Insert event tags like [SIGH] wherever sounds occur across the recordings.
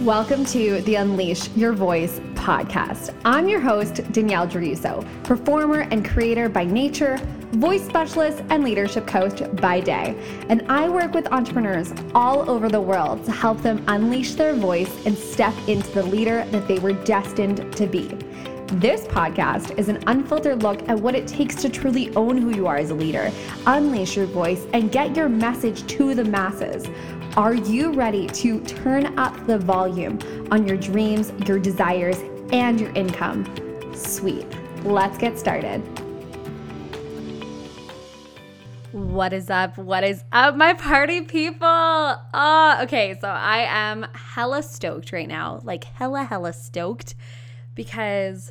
Welcome to the Unleash Your Voice podcast. I'm your host, Danielle Derusso, performer and creator by nature, voice specialist, and leadership coach by day. And I work with entrepreneurs all over the world to help them unleash their voice and step into the leader that they were destined to be. This podcast is an unfiltered look at what it takes to truly own who you are as a leader, unleash your voice, and get your message to the masses. Are you ready to turn up the volume on your dreams, your desires, and your income? Sweet. Let's get started. What is up? What is up, my party people? Oh, okay. So I am hella stoked right now. Like, hella, hella stoked because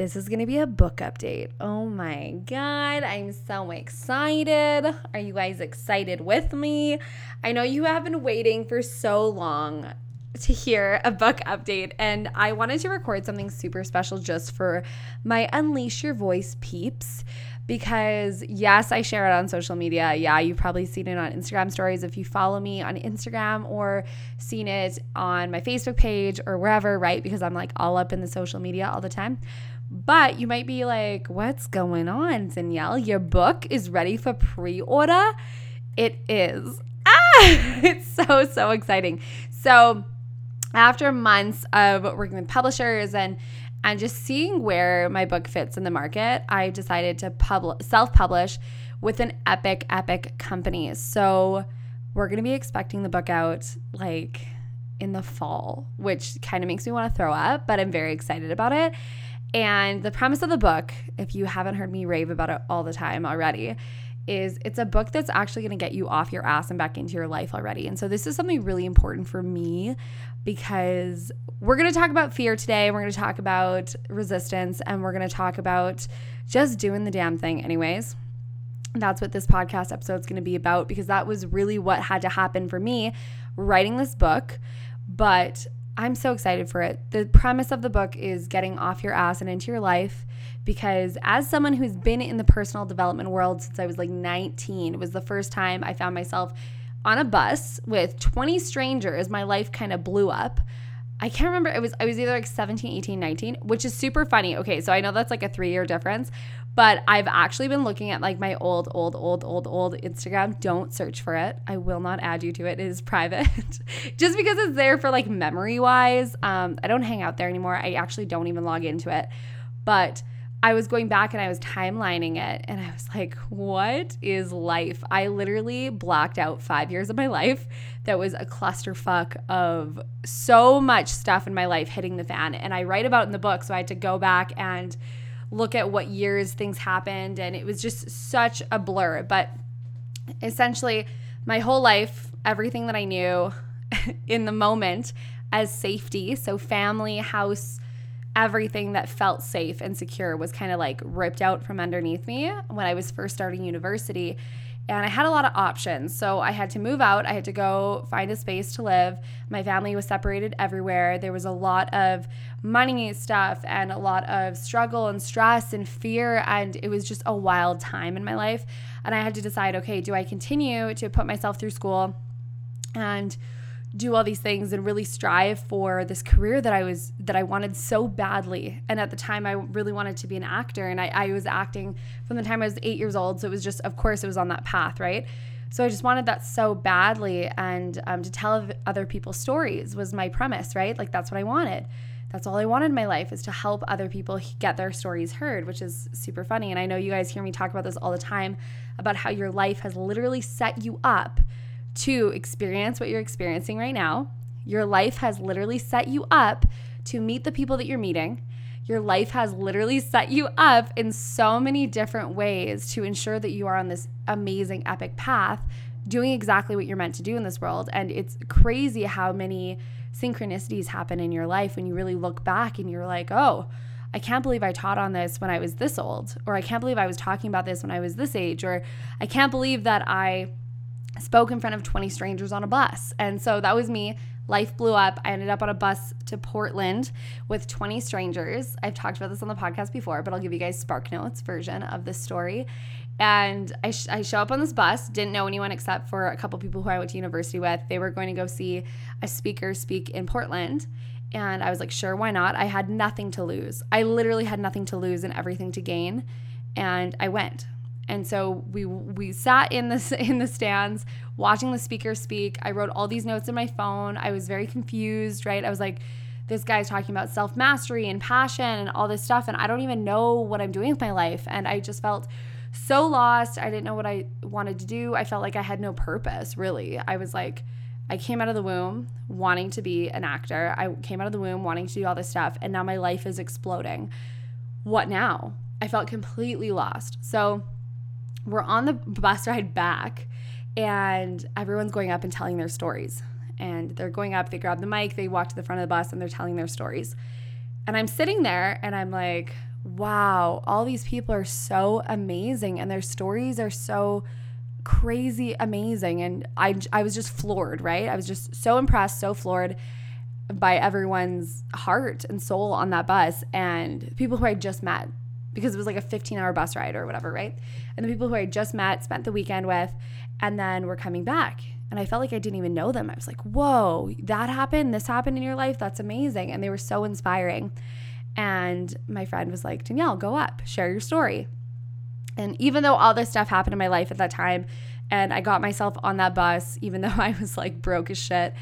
this is going to be a book update. Oh my God, I'm so excited. Are you guys excited with me? I know you have been waiting for so long to hear a book update, and I wanted to record something super special just for my Unleash Your Voice peeps because yes, I share it on social media. Yeah, you've probably seen it on Instagram stories if you follow me on Instagram or seen it on my Facebook page or wherever, right? Because I'm like all up in the social media all the time. But you might be like, what's going on, Danielle? Your book is ready for pre order? It is. Ah, [LAUGHS] it's so, so exciting. So, after months of working with publishers and and just seeing where my book fits in the market, I decided to pub- self-publish with an epic epic company. So, we're to be expecting the book out like in the fall, which kind of makes me want to throw up, but I'm very excited about it. And the premise of the book, if you haven't heard me rave about it all the time already, is it's a book that's actually going to get you off your ass and back into your life already. And so this is something really important for me because we're going to talk about fear today. We're going to talk about resistance and we're going to talk about just doing the damn thing anyways. That's what this podcast episode is going to be about because that was really what had to happen for me writing this book. But I'm so excited for it. The premise of the book is getting off your ass and into your life because as someone who's been in the personal development world since I was like 19, it was the first time I found myself on a bus with 20 strangers. My life kind of blew up. I can't remember. It was I was either like 17, 18, 19, which is super funny. Okay, so I know that's like a 3-year difference, but I've actually been looking at like my old old old old old Instagram. Don't search for it. I will not add you to it. It is [LAUGHS] private. Just because it's there for like memory-wise. Um I don't hang out there anymore. I actually don't even log into it. But I was going back and I was timelining it and I was like, what is life? I literally blocked out five years of my life that was a clusterfuck of so much stuff in my life hitting the fan. And I write about in the book. So I had to go back and look at what years things happened. And it was just such a blur. But essentially, my whole life, everything that I knew [LAUGHS] in the moment as safety, so family, house, everything that felt safe and secure was kind of like ripped out from underneath me when I was first starting university. And I had a lot of options. So I had to move out. I had to go find a space to live. My family was separated everywhere. There was a lot of money stuff and a lot of struggle and stress and fear. And it was just a wild time in my life. And I had to decide okay, do I continue to put myself through school and do all these things and really strive for this career that I was that I wanted so badly. And at the time I really wanted to be an actor and I, I was acting from the time I was eight years old. So it was just of course it was on that path, right? So I just wanted that so badly and um, to tell other people's stories was my premise, right? Like that's what I wanted. That's all I wanted in my life is to help other people get their stories heard, which is super funny. And I know you guys hear me talk about this all the time about how your life has literally set you up to experience what you're experiencing right now. Your life has literally set you up to meet the people that you're meeting. Your life has literally set you up in so many different ways to ensure that you are on this amazing, epic path, doing exactly what you're meant to do in this world. And it's crazy how many synchronicities happen in your life when you really look back and you're like, oh, I can't believe I taught on this when I was this old, or I can't believe I was talking about this when I was this age, or I can't believe that I spoke in front of 20 strangers on a bus. And so that was me. Life blew up. I ended up on a bus to Portland with 20 strangers. I've talked about this on the podcast before, but I'll give you guys Spark Notes version of this story. And I, sh- I show up on this bus, didn't know anyone except for a couple people who I went to university with. They were going to go see a speaker speak in Portland. And I was like, sure, why not? I had nothing to lose. I literally had nothing to lose and everything to gain. And I went. And so we we sat in the [LAUGHS] in the stands watching the speaker speak. I wrote all these notes in my phone. I was very confused, right? I was like this guy's talking about self mastery and passion and all this stuff and I don't even know what I'm doing with my life and I just felt so lost. I didn't know what I wanted to do. I felt like I had no purpose, really. I was like I came out of the womb wanting to be an actor. I came out of the womb wanting to do all this stuff and now my life is exploding. What now? I felt completely lost. So we're on the bus ride back and everyone's going up and telling their stories. And they're going up, they grab the mic, they walk to the front of the bus and they're telling their stories. And I'm sitting there and I'm like, wow, all these people are so amazing and their stories are so crazy amazing. And I, I was just floored, right? I was just so impressed, so floored by everyone's heart and soul on that bus and people who I just met because it was like a 15 hour bus ride or whatever, right? And the people who I just met, spent the weekend with, and then were coming back. And I felt like I didn't even know them. I was like, whoa, that happened. This happened in your life. That's amazing. And they were so inspiring. And my friend was like, Danielle, go up, share your story. And even though all this stuff happened in my life at that time, and I got myself on that bus, even [LAUGHS] though I was like broke as shit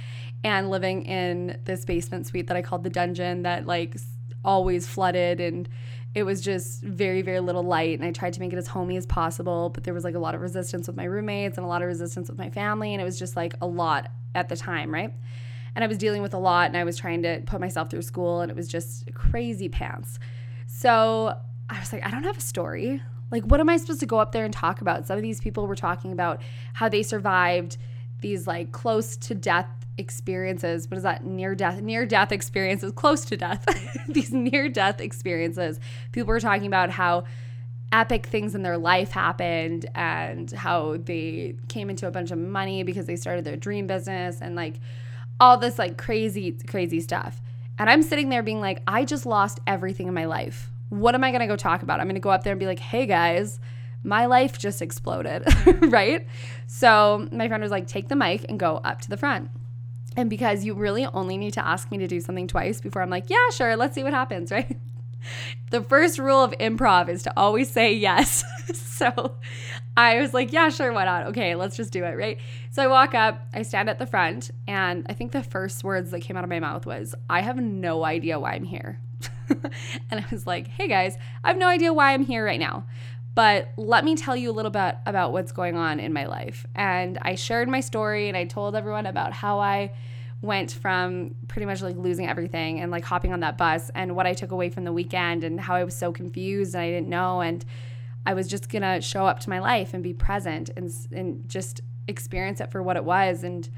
and living in this basement suite that I called the dungeon that like always flooded and it was just very very little light and i tried to make it as homey as possible but there was like a lot of resistance with my roommates and a lot of resistance with my family and it was just like a lot at the time right? And i was dealing with a lot and i was trying to put myself through school and it was just crazy pants. So i was like i don't have a story. Like what am i supposed to go up there and talk about? Some of these people were talking about how they survived these like close to death experiences what is that near death near death experiences close to death [LAUGHS] these near death experiences. People were talking about how epic things in their life happened and how they came into a bunch of money because they started their dream business and like all this like crazy crazy stuff. And i'm sitting there being like i just lost everything in my life. What am i going to go talk about? I'm going to go up there and be like hey guys my life just exploded [LAUGHS] right? So my friend was like take the mic and go up to the front and because you really only need to ask me to do something twice before I'm like, yeah, sure, let's see what happens, [LAUGHS] right? the first rule of improv is to always say yes. [LAUGHS] so I was like, yeah, sure, why not? Okay, let's just do it, right? So I walk up, I stand at the front, and I think the first words that came out of my mouth was, I have no idea why I'm here. [LAUGHS] and I was like, hey guys, I have no idea why I'm here right now. But let me tell you a little bit about what's going on in my life. And I shared my story and I told everyone about how I went from pretty much like losing everything and like hopping on that bus and what I took away from the weekend and how I was so confused and I didn't know and I was just gonna show up to my life and be present and and just experience it for what it was and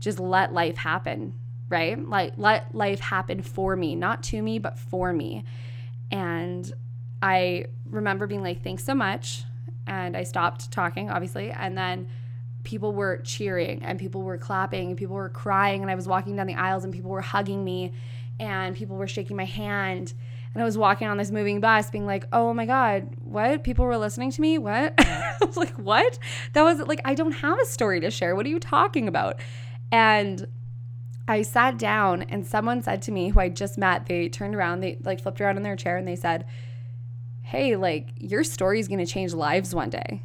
just let life happen, right? Like let life happen for me, not to me, but for me. And I remember being like, "Thanks so much," and I stopped talking, obviously, and then people were cheering and people were clapping and people were crying and I was walking down the aisles and people were hugging me and people were shaking my hand and I was walking on this moving bus being like, "Oh my god, what? People were listening to me? What?" [LAUGHS] I was like, "What?" That was like I don't have a story to share. What are you talking about? And I sat down and someone said to me who I just met, they turned around, they like flipped around in their chair and they said, "Hey, like your story is going to change lives one day."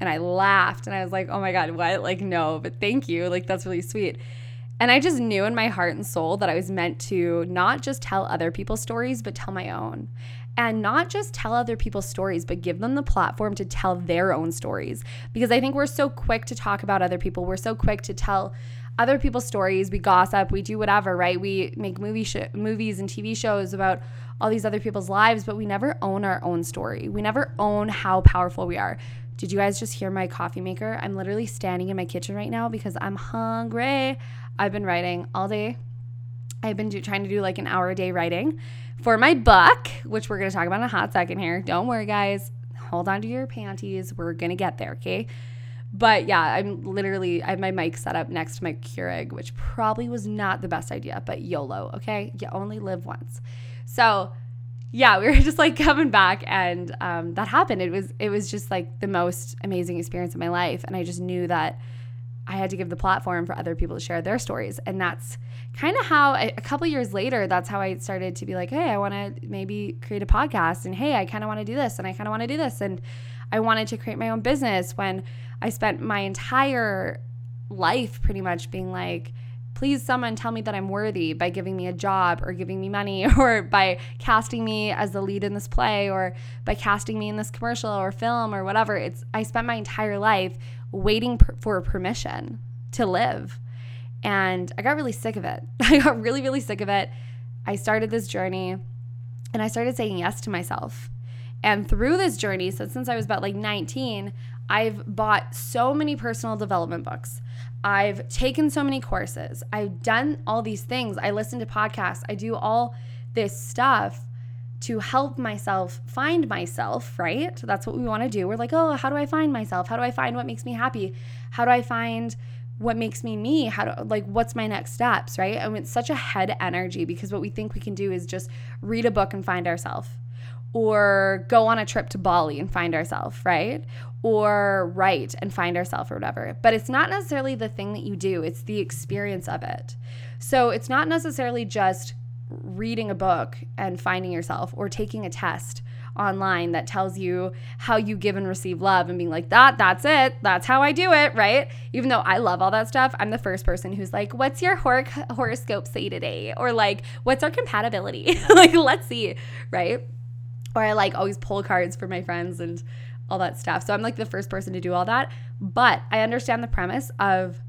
And I laughed and I was like, oh my God, what? Like, no, but thank you. Like, that's really sweet. And I just knew in my heart and soul that I was meant to not just tell other people's stories, but tell my own. And not just tell other people's stories, but give them the platform to tell their own stories. Because I think we're so quick to talk about other people. We're so quick to tell other people's stories. We gossip, we do whatever, right? We make movie sh- movies and TV shows about all these other people's lives, but we never own our own story. We never own how powerful we are. Did you guys just hear my coffee maker? I'm literally standing in my kitchen right now because I'm hungry. I've been writing all day. I've been do, trying to do like an hour a day writing for my book, which we're going to talk about in a hot second here. Don't worry, guys. Hold on to your panties. We're going to get there, okay? But yeah, I'm literally, I have my mic set up next to my Keurig, which probably was not the best idea, but YOLO, okay? You only live once. So, yeah, [LAUGHS] we were just like coming back, and um, that happened. It was it was just like the most amazing experience of my life, and I just knew that I had to give the platform for other people to share their stories, and that's kind of how a couple years later, that's how I started to be like, hey, I want to maybe create a podcast, and hey, I kind of want to do this, and I kind of want to do this, and I wanted to create my own business when I spent my entire life pretty much being like please someone tell me that I'm worthy by giving me a job or giving me money [LAUGHS] or by casting me as the lead in this play or by casting me in this commercial or film or whatever. It's I spent my entire life waiting per, for permission to live. And I got really sick of it. [LAUGHS] I got really really sick of it. I started this journey and I started saying yes to myself. And through this journey, so since I was about like 19, I've bought so many personal development books. I've taken so many courses. I've done all these things. I listen to podcasts. I do all this stuff to help myself find myself, right? That's what we want to do. We're like, oh, how do I find myself? How do I find what makes me happy? How do I find what makes me me? How do like what's my next steps, right? I mean, it's such a head energy because what we think we can do is just read a book and find ourselves or go on a trip to Bali and find ourselves, right? Or write and find ourselves or whatever. But it's not necessarily the thing that you do, it's the experience of it. So it's not necessarily just reading a book and finding yourself or taking a test online that tells you how you give and receive love and being like that that's it that's how i do it right even though i love all that stuff i'm the first person who's like what's your hor- horoscope say today or like what's our compatibility [LAUGHS] like let's see right or I like always pull cards for my friends and all that stuff. So I'm like the first person to do all that. But I understand the premise of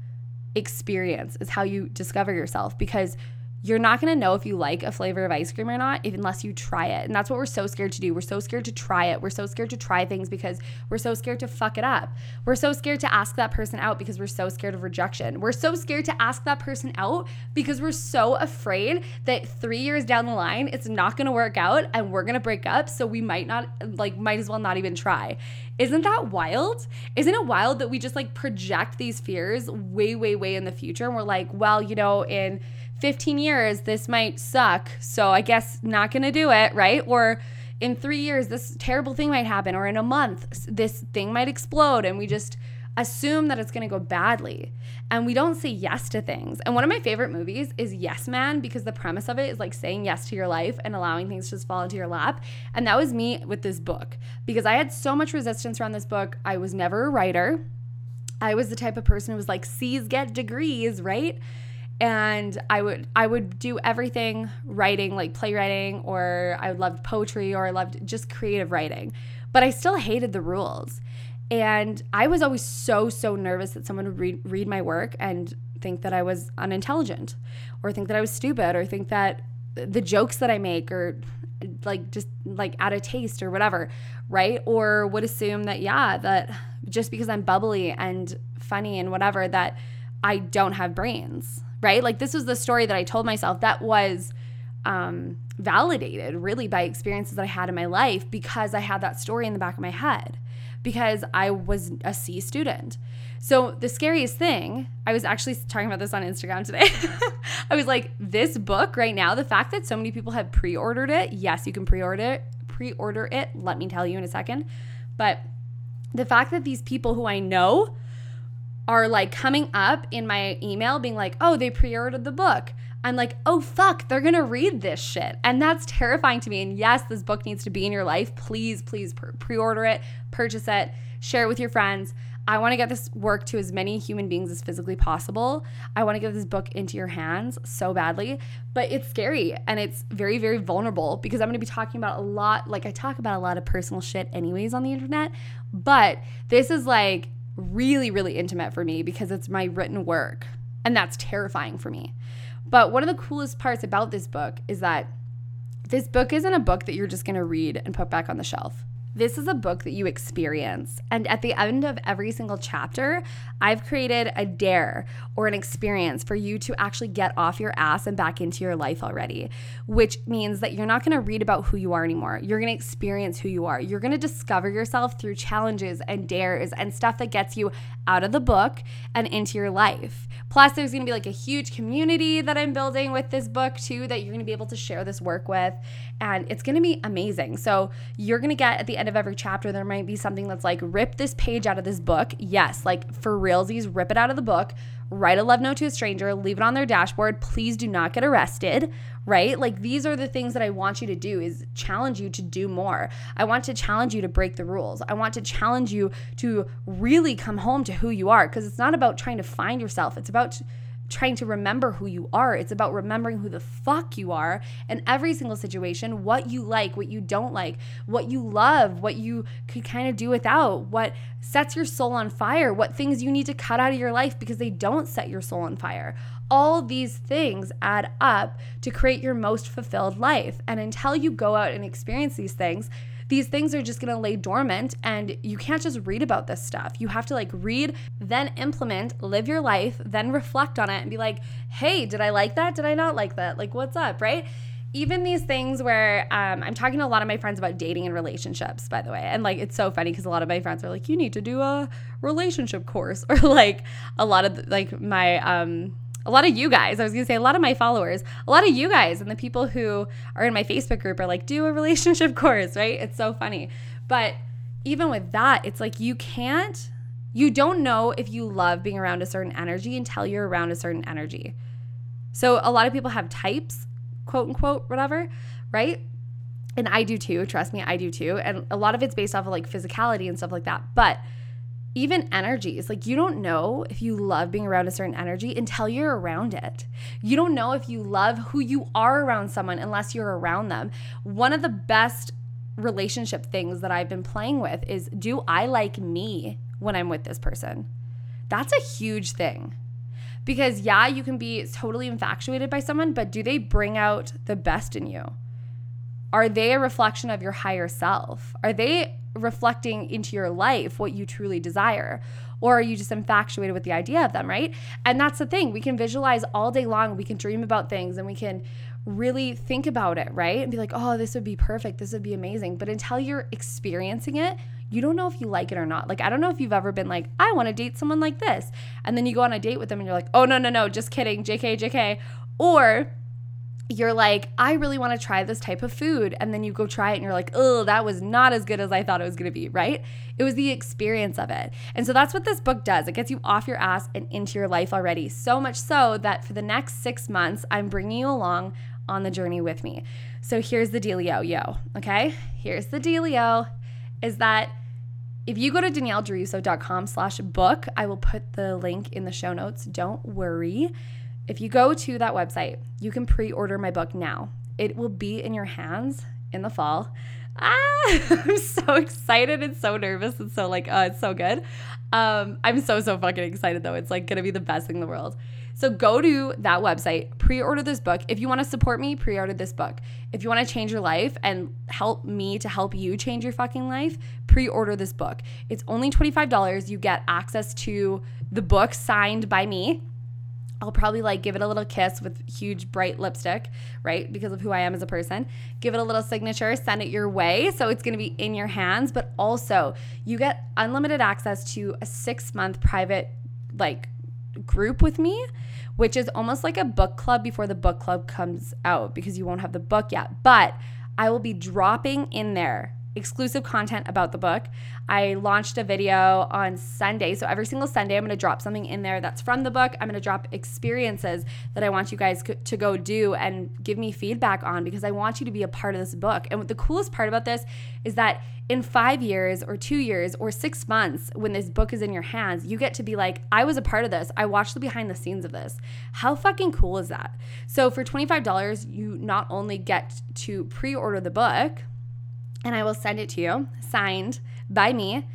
experience is how you discover yourself because you're not going to know if you like a flavor of ice cream or not if, unless you try it. And that's what we're so scared to do. We're so scared to try it. We're so scared to try things because we're so scared to fuck it up. We're so scared to ask that person out because we're so scared of rejection. We're so scared to ask that person out because we're so afraid that 3 years down the line it's not going to work out and we're going to break up, so we might not like might as well not even try. Isn't that wild? Isn't it wild that we just like project these fears way way way in the future and we're like, well, you know, in 15 years, this might suck. So I guess not going to do it, right? Or in three years, this terrible thing might happen. Or in a month, this thing might explode. And we just assume that it's going to go badly. And we don't say yes to things. And one of my favorite movies is Yes Man because the premise of it is like saying yes to your life and allowing things to just fall into your lap. And that was me with this book because I had so much resistance around this book. I was never a writer. I was the type of person who was like, C's get degrees, right? And I would I would do everything writing like playwriting or I loved poetry or I loved just creative writing. But I still hated the rules. And I was always so so nervous that someone would read read my work and think that I was unintelligent or think that I was stupid or think that the jokes that I make or like just like out of taste or whatever right? Or would assume that yeah that just because I'm bubbly and funny and whatever that I don't have brains right? Like this was the story that I told myself that was um, validated really by experiences that I had in my life because I had that story in the back of my head because I was a C student. So the scariest thing, I was actually talking about this on Instagram today. [LAUGHS] I was like, this book right now, the fact that so many people have pre-ordered it, yes, you can pre-order it, pre-order it. Let me tell you in a second. But the fact that these people who I know are like coming up in my email being like, oh, they pre ordered the book. I'm like, oh, fuck, they're gonna read this shit. And that's terrifying to me. And yes, this book needs to be in your life. Please, please pre order it, purchase it, share it with your friends. I wanna get this work to as many human beings as physically possible. I wanna get this book into your hands so badly. But it's scary and it's very, very vulnerable because I'm gonna be talking about a lot, like, I talk about a lot of personal shit anyways on the internet. But this is like, really, really intimate for me because it's my written work. And that's terrifying for me. But one of the coolest parts about this book is that this book isn't a book that you're just going to read and put back on the shelf. This is a book that you experience. And at the end of every single chapter, I've created a dare or an experience for you to actually get off your ass and back into your life already, which means that you're not going to read about who you are anymore. You're going to experience who you are. You're going to discover yourself through challenges and dares and stuff that gets you out of the book and into your life. Plus, there's going to be like a huge community that I'm building with this book too that you're going to be able to share this work with. And it's going to be amazing. So, you're going to get at the of every chapter, there might be something that's like, rip this page out of this book. Yes, like for realsies, rip it out of the book write a love note to a stranger, leave it on their dashboard. Please do not get arrested, right? Like these are the things that I want you to do is challenge you to do more. I want to challenge you to break the rules. I want to challenge you to really come home to who you are because it's not about trying to find yourself. It's about trying to remember who you are. It's about remembering who the fuck you are in every single situation, what you like, what you don't like, what you love, what you could kind of do without, what sets your soul on fire, what things you need to cut out of your life because they don't set your soul on fire. All these things add up to create your most fulfilled life. And until you go out and experience these things, these things are just going to lay dormant and you can't just read about this stuff. You have to like read, then implement, live your life, then reflect on it and be like, hey, did I like that? Did I not like that? Like, what's up, right? even these things where um, I'm talking to a lot of my friends about dating and relationships, by the way. And like, it's so funny because a lot of my friends are like, you need to do a relationship course. [LAUGHS] Or like, a lot of like my, um, a lot of you guys, I was gonna say a lot of my followers, a lot of you guys and the people who are in my Facebook group are like, do a relationship [LAUGHS] course, right? It's so funny. But even with that, it's like you can't, you don't know if you love being around a certain energy until you're around a certain energy. So a lot of people have types, quote unquote, whatever, right? And I do too. Trust me, I do too. And a lot of it's based off of like physicality and stuff like that. But even energies. Like, you don't know if you love being around a certain energy until you're around it. You don't know if you love who you are around someone unless you're around them. One of the best relationship things that I've been playing with is do I like me when I'm with this person? That's a huge thing. Because, yeah, you can be totally infatuated by someone, but do they bring out the best in you? Are they a reflection of your higher self? Are they reflecting into your life what you truly desire? Or are you just infatuated with the idea of them, right? And that's the thing. We can visualize all day long. We can dream about things and we can really think about it, right? And be like, oh, this would be perfect. This would be amazing. But until you're experiencing it, you don't know if you like it or not. Like, I don't know if you've ever been like, I want to date someone like this. And then you go on a date with them and you're like, oh, no, no, no, just kidding. JK, JK. Or you're like, I really want to try this type of food. And then you go try it and you're like, oh, that was not as good as I thought it was going to be, right? It was the experience of it. And so that's what this book does. It gets you off your ass and into your life already. So much so that for the next six months, I'm bringing you along on the journey with me. So here's the dealio, yo, okay? Here's the dealio is that if you go to daniellederusso.com slash book, I will put the link in the show notes. Don't worry. If you go to that website, you can pre order my book now. It will be in your hands in the fall. Ah, [LAUGHS] I'm so excited and so nervous and so like, oh, it's so good. Um, I'm so, so fucking excited though. It's like gonna be the best thing in the world. So go to that website, pre order this book. If you wanna support me, pre order this book. If you wanna change your life and help me to help you change your fucking life, pre order this book. It's only $25. You get access to the book signed by me I'll probably like give it a little kiss with huge bright lipstick, right? Because of who I am as a person. Give it a little signature, send it your way. So it's gonna be in your hands, but also you get unlimited access to a six month private like group with me, which is almost like a book club before the book club comes out because you won't have the book yet. But I will be dropping in there exclusive content about the book. I launched a video on Sunday. So every single Sunday, I'm going to drop something in there that's from the book. I'm going to drop experiences that I want you guys to go do and give me feedback on because I want you to be a part of this book. And the coolest part about this is that in five years or two years or six months, when this book is in your hands, you get to be like, I was a part of this. I watched the behind the scenes of this. How fucking cool is that? So for $25, you not only get to pre order the book, and I will send it to you signed by me.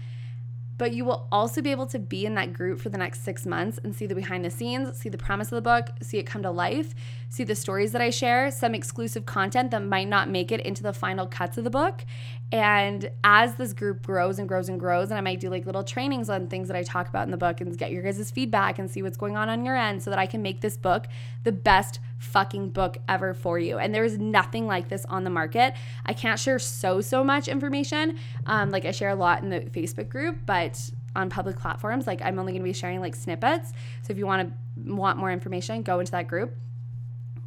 But you will also be able to be in that group for the next six months and see the behind the scenes, see the promise of the book, see it come to life, see the stories that I share, some exclusive content that might not make it into the final cuts of the book, And as this group grows and grows and grows, and I might do like little trainings on things that I talk about in the book and get your guys' feedback and see what's going on on your end so that I can make this book the best fucking book ever for you. And there is nothing like this on the market. I can't share so, so much information. Um, like I share a lot in the Facebook group, but on public platforms, like I'm only gonna be sharing like snippets. So if you wanna want more information, go into that group.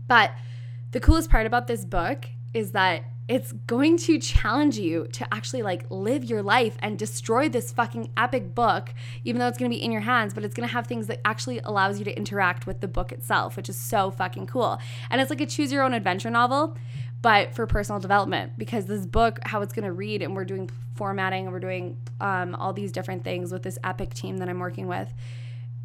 But the coolest part about this book is that it's going to challenge you to actually like live your life and destroy this fucking epic book even though it's going to be in your hands but it's going to have things that actually allows you to interact with the book itself which is so fucking cool. And it's like a choose your own adventure novel but for personal development because this book how it's going to read and we're doing formatting and we're doing um, all these different things with this epic team that i'm working with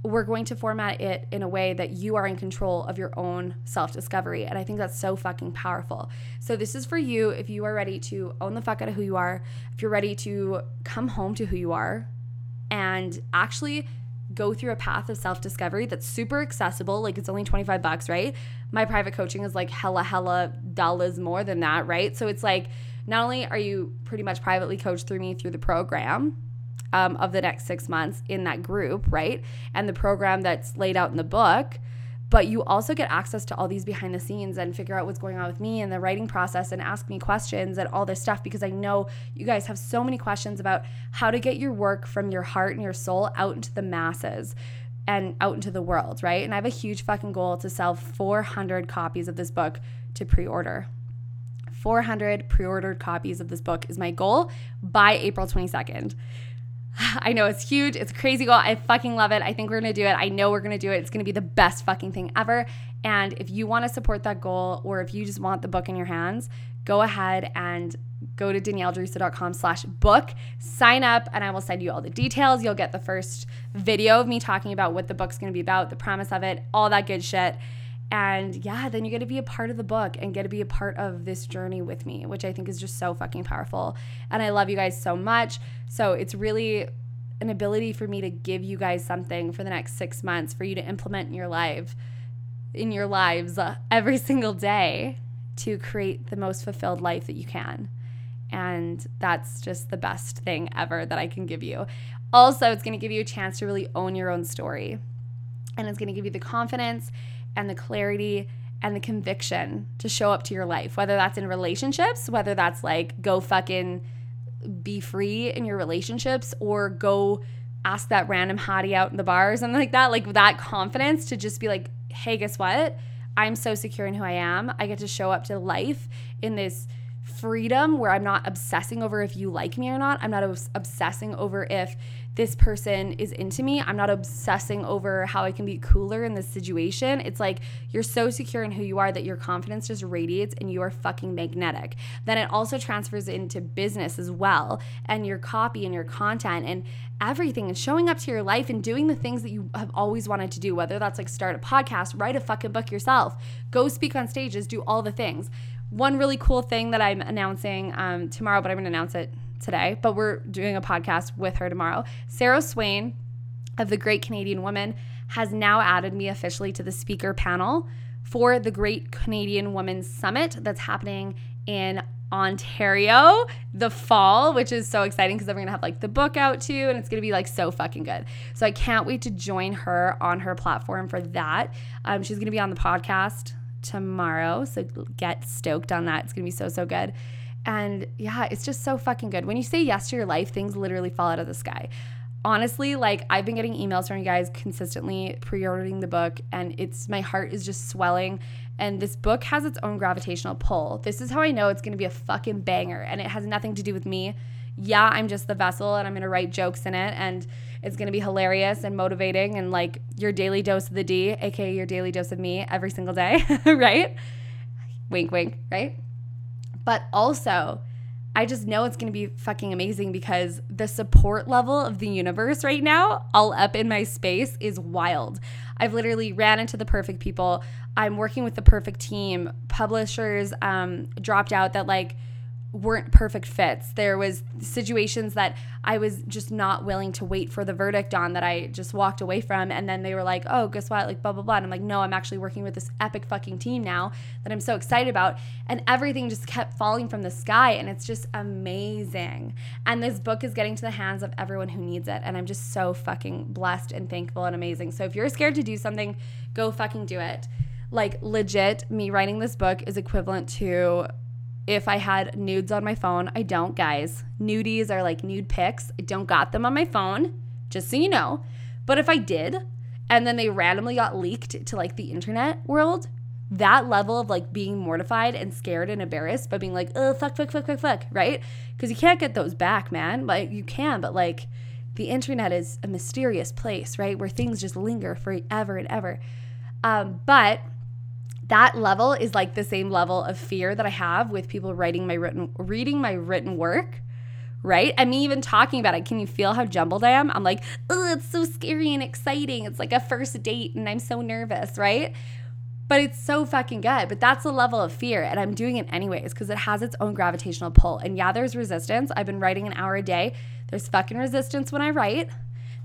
we're going to format it in a way that you are in control of your own self discovery. And I think that's so fucking powerful. So, this is for you if you are ready to own the fuck out of who you are, if you're ready to come home to who you are and actually go through a path of self discovery that's super accessible. Like, it's only 25 bucks, right? My private coaching is like hella, hella dollars more than that, right? So, it's like, not only are you pretty much privately coached through me through the program, um, of the next six months in that group, right? And the program that's laid out in the book. But you also get access to all these behind the scenes and figure out what's going on with me and the writing process and ask me questions and all this stuff because I know you guys have so many questions about how to get your work from your heart and your soul out into the masses and out into the world, right? And I have a huge fucking goal to sell 400 copies of this book to pre order. 400 pre ordered copies of this book is my goal by April 22nd. [SIGHS] I know it's huge. It's a crazy goal. I fucking love it. I think we're going to do it. I know we're going to do it. It's going to be the best fucking thing ever. And if you want to support that goal or if you just want the book in your hands, go ahead and go to daniellederusso.com slash book, sign up, and I will send you all the details. You'll get the first video of me talking about what the book's going to be about, the premise of it, all that good shit. And yeah, then you get to be a part of the book and get to be a part of this journey with me, which I think is just so fucking powerful. And I love you guys so much. So it's really an ability for me to give you guys something for the next six months for you to implement in your life, in your lives uh, every single day to create the most fulfilled life that you can. And that's just the best thing ever that I can give you. Also, it's to give you a chance to really own your own story. And it's to give you the confidence and the clarity and the conviction to show up to your life, whether that's in relationships, whether that's like go fucking be free in your relationships or go ask that random hottie out in the bar or something like that. Like that confidence to just be like, hey, guess what? I'm so secure in who I am. I get to show up to life in this freedom where I'm not obsessing over if you like me or not. I'm not obsessing over if this person is into me. I'm not obsessing over how I can be cooler in this situation. It's like you're so secure in who you are that your confidence just radiates and you are fucking magnetic. Then it also transfers into business as well and your copy and your content and everything and showing up to your life and doing the things that you have always wanted to do, whether that's like start a podcast, write a fucking book yourself, go speak on stages, do all the things. One really cool thing that I'm announcing um, tomorrow, but I'm going to announce it today, but we're doing a podcast with her tomorrow. Sarah Swain of the Great Canadian Woman has now added me officially to the speaker panel for the Great Canadian Women's Summit that's happening in Ontario the fall, which is so exciting because then we're gonna have like the book out too, and it's gonna be like so fucking good. So I can't wait to join her on her platform for that. Um, she's gonna be on the podcast tomorrow, so get stoked on that. It's gonna be so so good. And yeah, it's just so fucking good. When you say yes to your life, things literally fall out of the sky. Honestly, like I've been getting emails from you guys consistently pre-ordering the book and it's my heart is just swelling and this book has its own gravitational pull. This is how I know it's going to be a fucking banger and it has nothing to do with me. Yeah, I'm just the vessel and I'm going to write jokes in it and it's going to be hilarious and motivating and like your daily dose of the D, aka your daily dose of me every single day, [LAUGHS] right? Wink wink, right? But also, I just know it's going to be fucking amazing because the support level of the universe right now, all up in my space, is wild. I've literally ran into the perfect people. I'm working with the perfect team. Publishers um, dropped out that like weren't perfect fits. There was situations that I was just not willing to wait for the verdict on that I just walked away from and then they were like, "Oh, guess what? Like blah blah blah." And I'm like, "No, I'm actually working with this epic fucking team now that I'm so excited about." And everything just kept falling from the sky and it's just amazing. And this book is getting to the hands of everyone who needs it and I'm just so fucking blessed and thankful and amazing. So if you're scared to do something, go fucking do it. Like legit, me writing this book is equivalent to if I had nudes on my phone. I don't, guys. Nudies are like nude pics. I don't got them on my phone, just so you know. But if I did, and then they randomly got leaked to like the internet world, that level of like being mortified and scared and embarrassed by being like, oh, fuck, fuck, fuck, fuck, fuck, right? Because you can't get those back, man. Like, you can, but like, the internet is a mysterious place, right? Where things just linger forever and ever. Um, but that level is like the same level of fear that I have with people writing my written reading my written work, right? And me even talking about it. Can you feel how jumbled I am? I'm like, oh, it's so scary and exciting. It's like a first date and I'm so nervous, right? But it's so fucking good. But that's the level of fear. And I'm doing it anyways because it has its own gravitational pull. And yeah, there's resistance. I've been writing an hour a day. There's fucking resistance when I write.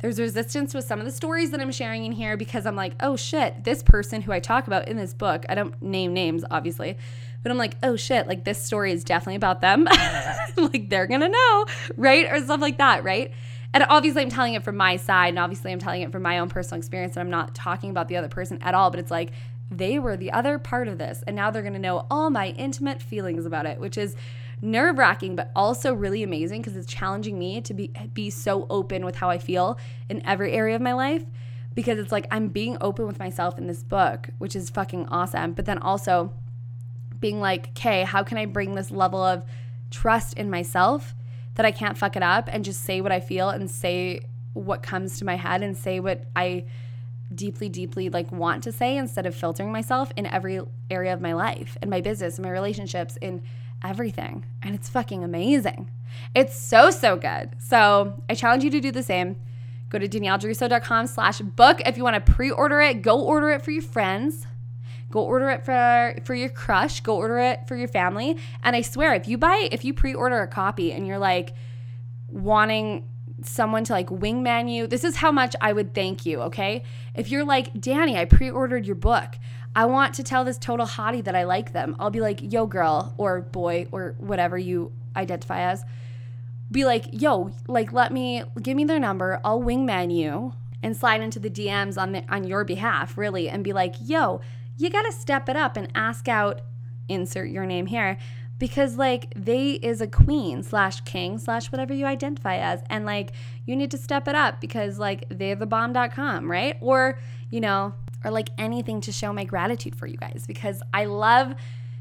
There's resistance with some of the stories that I'm sharing in here because I'm like, oh shit, this person who I talk about in this book, I don't name names, obviously, but I'm like, oh shit, like this story is definitely about them. [LAUGHS] like they're gonna know, right? Or stuff like that, right? And obviously, I'm telling it from my side, and obviously, I'm telling it from my own personal experience, and I'm not talking about the other person at all, but it's like, they were the other part of this, and now they're gonna know all my intimate feelings about it, which is nerve wracking, but also really amazing because it's challenging me to be be so open with how I feel in every area of my life. Because it's like I'm being open with myself in this book, which is fucking awesome. But then also being like, okay, how can I bring this level of trust in myself that I can't fuck it up and just say what I feel and say what comes to my head and say what I deeply deeply like want to say instead of filtering myself in every area of my life in my business in my relationships in everything. And it's fucking amazing. It's so, so good. So I challenge you to do the same. Go to daniellederusso.com slash book. If you want to pre-order it, go order it for your friends. Go order it for for your crush. Go order it for your family. And I swear, if you buy, if you pre-order a copy and you're like wanting someone to like wingman you, this is how much I would thank you, okay? If you're like, Danny, I pre ordered your book. I want to tell this total hottie that I like them. I'll be like, yo, girl, or boy, or whatever you identify as. Be like, yo, like, let me give me their number. I'll wingman you and slide into the DMs on the, on your behalf, really, and be like, yo, you got to step it up and ask out, insert your name here, because like they is a queen slash king slash whatever you identify as and like you need to step it up because like they're the bomb.com right or you know or like anything to show my gratitude for you guys because i love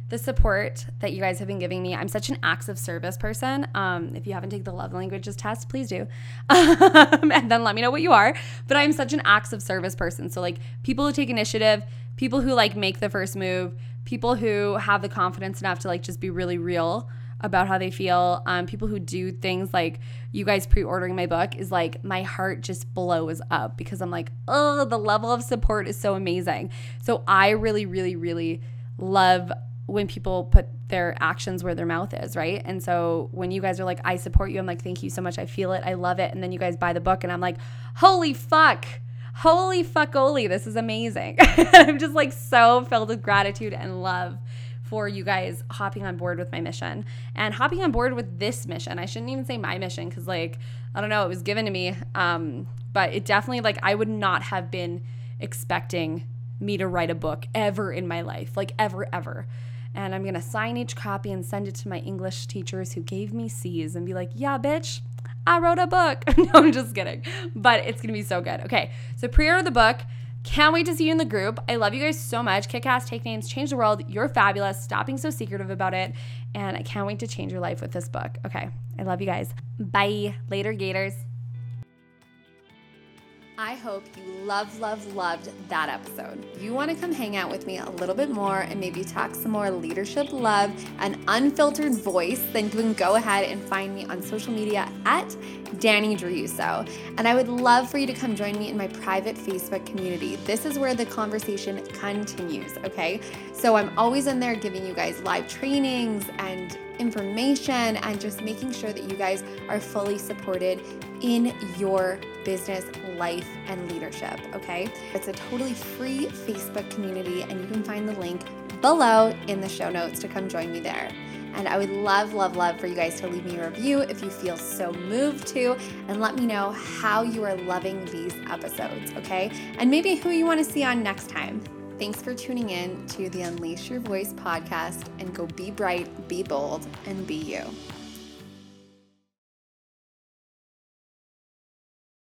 the support that you guys have been giving me. I'm such an acts of service person. Um, if you haven't taken the love languages test, please do. [LAUGHS] Um, and then let me know what you are. But I'm such an acts of service person. So, like, people who take initiative, people who like make the first move, people who have the confidence enough to like just be really real about how they feel. Um, people who do things like you guys pre ordering my book is like my heart just blows up because I'm like, oh, the level of support is so amazing. So I really, really, really love when people put their actions where their mouth is, right? And so when you guys are like, I support you, I'm like, thank you so much. I feel it. I love it. And then you guys buy the book and I'm like, holy fuck holy fuck Oli, this is amazing. [LAUGHS] I'm just like so filled with gratitude and love for you guys hopping on board with my mission and hopping on board with this mission. I shouldn't even say my mission because like I don't know, it was given to me. Um, but it definitely like I would not have been expecting me to write a book ever in my life, like ever, ever. And I'm gonna sign each copy and send it to my English teachers who gave me C's and be like, yeah, bitch, I wrote a book. [LAUGHS] no, I'm just kidding. But it's going to be so good. Okay. So pre order the book. Can't wait to see you in the group. I love you guys so much. Kick ass, take names, change the world. You're fabulous. Stop being so secretive about it. And I can't wait to change your life with this book. Okay. I love you guys. Bye. Later, Gators. I hope you love, love, loved that episode. You want to come hang out with me a little bit more and maybe talk some more leadership love and unfiltered voice, then you can go ahead and find me on social media at Danny Derusso. And I would love for you to come join me in my private Facebook community. This is where the conversation continues, okay? So I'm always in there giving you guys live trainings and information and just making sure that you guys are fully supported in your business, life, and leadership. Okay. It's a totally free Facebook community, and you can find the link below in the show notes to come join me there. And I would love, love, love for you guys to leave me a review if you feel so moved to, and let me know how you are loving these episodes, okay? And maybe who you want to see on next time. Thanks for tuning in to the Unleash Your Voice podcast and go be bright, be bold, and be you.